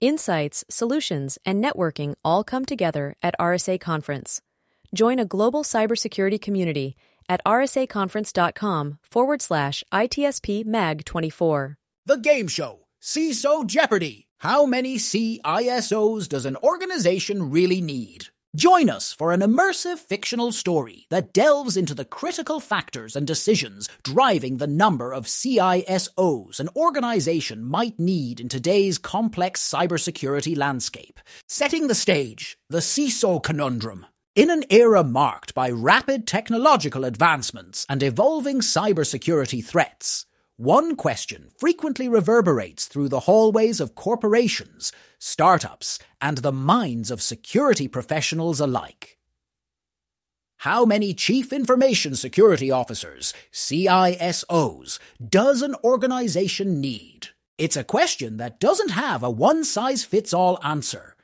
Insights, solutions, and networking all come together at RSA Conference. Join a global cybersecurity community at rsaconference.com forward slash ITSP MAG 24. The game show, CISO Jeopardy! How many CISOs does an organization really need? Join us for an immersive fictional story that delves into the critical factors and decisions driving the number of CISOs an organization might need in today's complex cybersecurity landscape. Setting the stage, the CISO conundrum. In an era marked by rapid technological advancements and evolving cybersecurity threats, one question frequently reverberates through the hallways of corporations, startups, and the minds of security professionals alike. How many Chief Information Security Officers, CISOs, does an organization need? It's a question that doesn't have a one size fits all answer.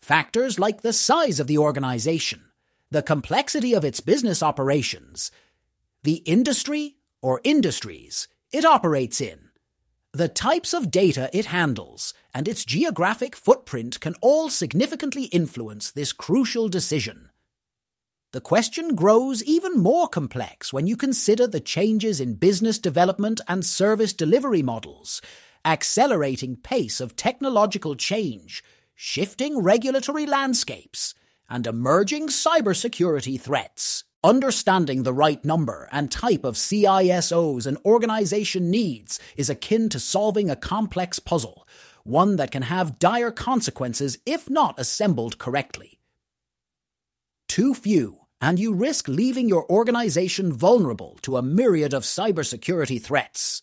Factors like the size of the organization, the complexity of its business operations, the industry or industries, it operates in, the types of data it handles, and its geographic footprint can all significantly influence this crucial decision. The question grows even more complex when you consider the changes in business development and service delivery models, accelerating pace of technological change, shifting regulatory landscapes, and emerging cybersecurity threats. Understanding the right number and type of CISOs an organization needs is akin to solving a complex puzzle, one that can have dire consequences if not assembled correctly. Too few, and you risk leaving your organization vulnerable to a myriad of cybersecurity threats.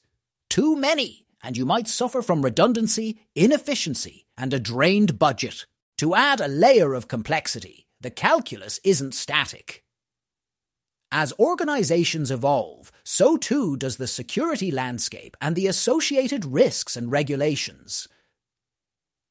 Too many, and you might suffer from redundancy, inefficiency, and a drained budget. To add a layer of complexity, the calculus isn't static. As organizations evolve, so too does the security landscape and the associated risks and regulations.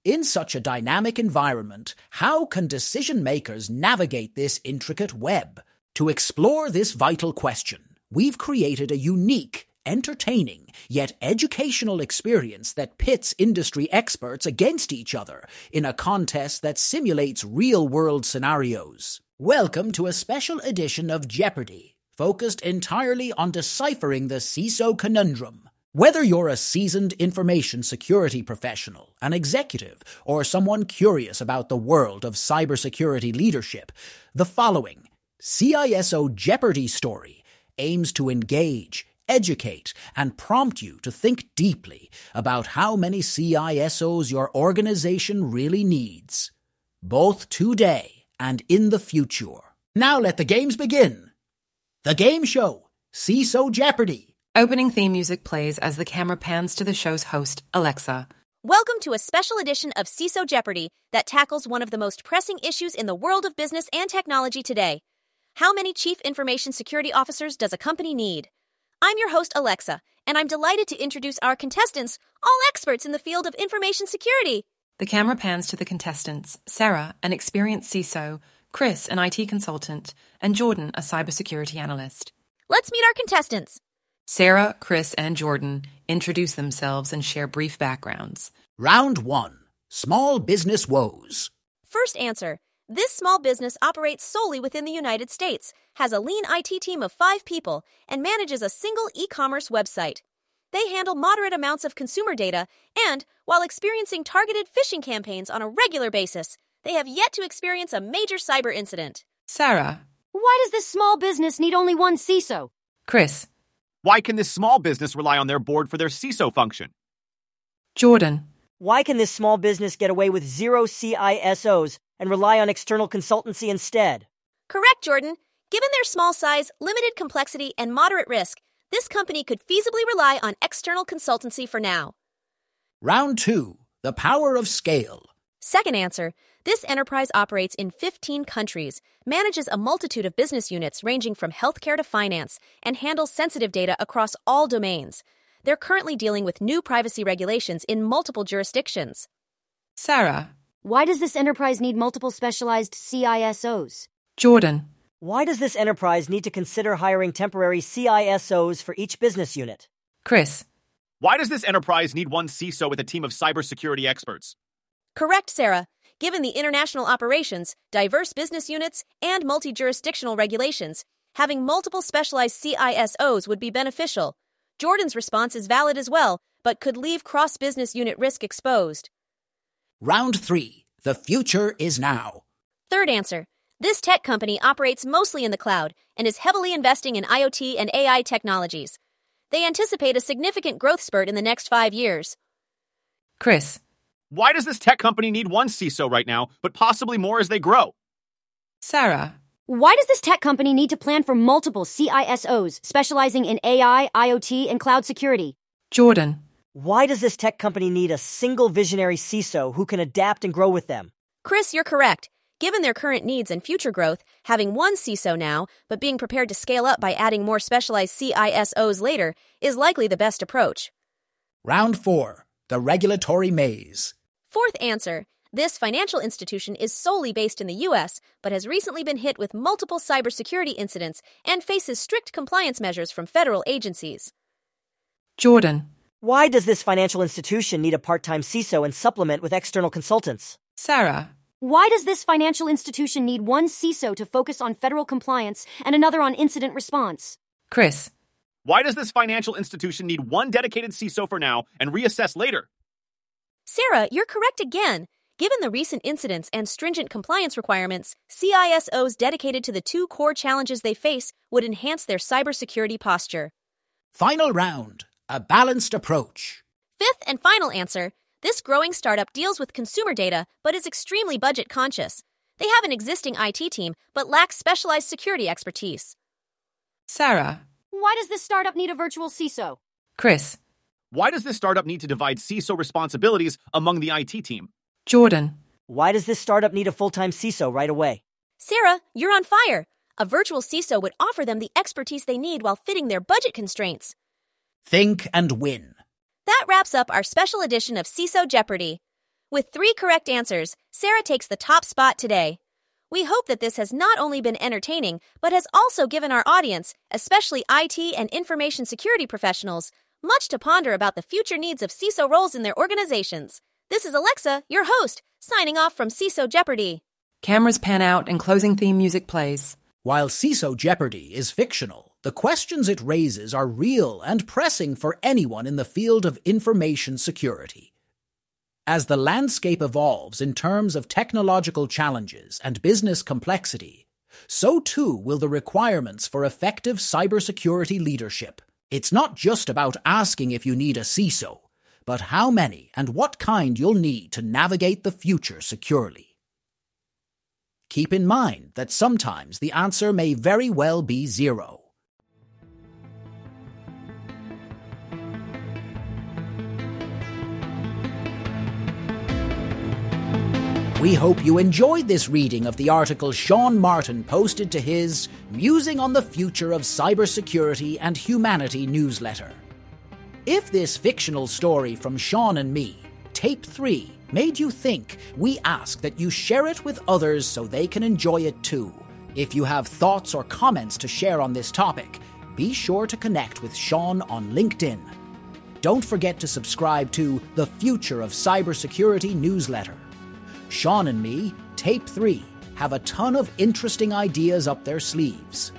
In such a dynamic environment, how can decision makers navigate this intricate web? To explore this vital question, we've created a unique, entertaining, yet educational experience that pits industry experts against each other in a contest that simulates real world scenarios. Welcome to a special edition of Jeopardy, focused entirely on deciphering the CISO conundrum. Whether you're a seasoned information security professional, an executive, or someone curious about the world of cybersecurity leadership, the following CISO Jeopardy story aims to engage, educate, and prompt you to think deeply about how many CISOs your organization really needs, both today and in the future. Now let the games begin. The game show, CISO Jeopardy. Opening theme music plays as the camera pans to the show's host, Alexa. Welcome to a special edition of CISO Jeopardy that tackles one of the most pressing issues in the world of business and technology today. How many chief information security officers does a company need? I'm your host, Alexa, and I'm delighted to introduce our contestants, all experts in the field of information security. The camera pans to the contestants Sarah, an experienced CISO, Chris, an IT consultant, and Jordan, a cybersecurity analyst. Let's meet our contestants. Sarah, Chris, and Jordan introduce themselves and share brief backgrounds. Round 1 Small Business Woes. First answer This small business operates solely within the United States, has a lean IT team of five people, and manages a single e commerce website. They handle moderate amounts of consumer data, and while experiencing targeted phishing campaigns on a regular basis, they have yet to experience a major cyber incident. Sarah. Why does this small business need only one CISO? Chris. Why can this small business rely on their board for their CISO function? Jordan. Why can this small business get away with zero CISOs and rely on external consultancy instead? Correct, Jordan. Given their small size, limited complexity, and moderate risk, this company could feasibly rely on external consultancy for now. Round 2 The Power of Scale. Second answer this enterprise operates in 15 countries, manages a multitude of business units ranging from healthcare to finance, and handles sensitive data across all domains. They're currently dealing with new privacy regulations in multiple jurisdictions. Sarah. Why does this enterprise need multiple specialized CISOs? Jordan. Why does this enterprise need to consider hiring temporary CISOs for each business unit? Chris. Why does this enterprise need one CISO with a team of cybersecurity experts? Correct, Sarah. Given the international operations, diverse business units, and multi jurisdictional regulations, having multiple specialized CISOs would be beneficial. Jordan's response is valid as well, but could leave cross business unit risk exposed. Round three. The future is now. Third answer. This tech company operates mostly in the cloud and is heavily investing in IoT and AI technologies. They anticipate a significant growth spurt in the next five years. Chris, Why does this tech company need one CISO right now, but possibly more as they grow? Sarah, Why does this tech company need to plan for multiple CISOs specializing in AI, IoT, and cloud security? Jordan, Why does this tech company need a single visionary CISO who can adapt and grow with them? Chris, you're correct. Given their current needs and future growth, having one CISO now, but being prepared to scale up by adding more specialized CISOs later, is likely the best approach. Round four. The regulatory maze. Fourth answer. This financial institution is solely based in the US, but has recently been hit with multiple cybersecurity incidents and faces strict compliance measures from federal agencies. Jordan, Why does this financial institution need a part time CISO and supplement with external consultants? Sarah, Why does this financial institution need one CISO to focus on federal compliance and another on incident response? Chris, Why does this financial institution need one dedicated CISO for now and reassess later? Sarah, you're correct again. Given the recent incidents and stringent compliance requirements, CISOs dedicated to the two core challenges they face would enhance their cybersecurity posture. Final round. A balanced approach. Fifth and final answer this growing startup deals with consumer data but is extremely budget conscious. They have an existing IT team but lack specialized security expertise. Sarah, Why does this startup need a virtual CISO? Chris, Why does this startup need to divide CISO responsibilities among the IT team? Jordan, Why does this startup need a full time CISO right away? Sarah, you're on fire. A virtual CISO would offer them the expertise they need while fitting their budget constraints. Think and win. That wraps up our special edition of CISO Jeopardy! With three correct answers, Sarah takes the top spot today. We hope that this has not only been entertaining, but has also given our audience, especially IT and information security professionals, much to ponder about the future needs of CISO roles in their organizations. This is Alexa, your host, signing off from CISO Jeopardy! cameras pan out and closing theme music plays. While CISO Jeopardy is fictional, the questions it raises are real and pressing for anyone in the field of information security. As the landscape evolves in terms of technological challenges and business complexity, so too will the requirements for effective cybersecurity leadership. It's not just about asking if you need a CISO, but how many and what kind you'll need to navigate the future securely. Keep in mind that sometimes the answer may very well be zero. We hope you enjoyed this reading of the article Sean Martin posted to his Musing on the Future of Cybersecurity and Humanity newsletter. If this fictional story from Sean and me, Tape 3, made you think, we ask that you share it with others so they can enjoy it too. If you have thoughts or comments to share on this topic, be sure to connect with Sean on LinkedIn. Don't forget to subscribe to the Future of Cybersecurity newsletter. Sean and me, Tape 3, have a ton of interesting ideas up their sleeves.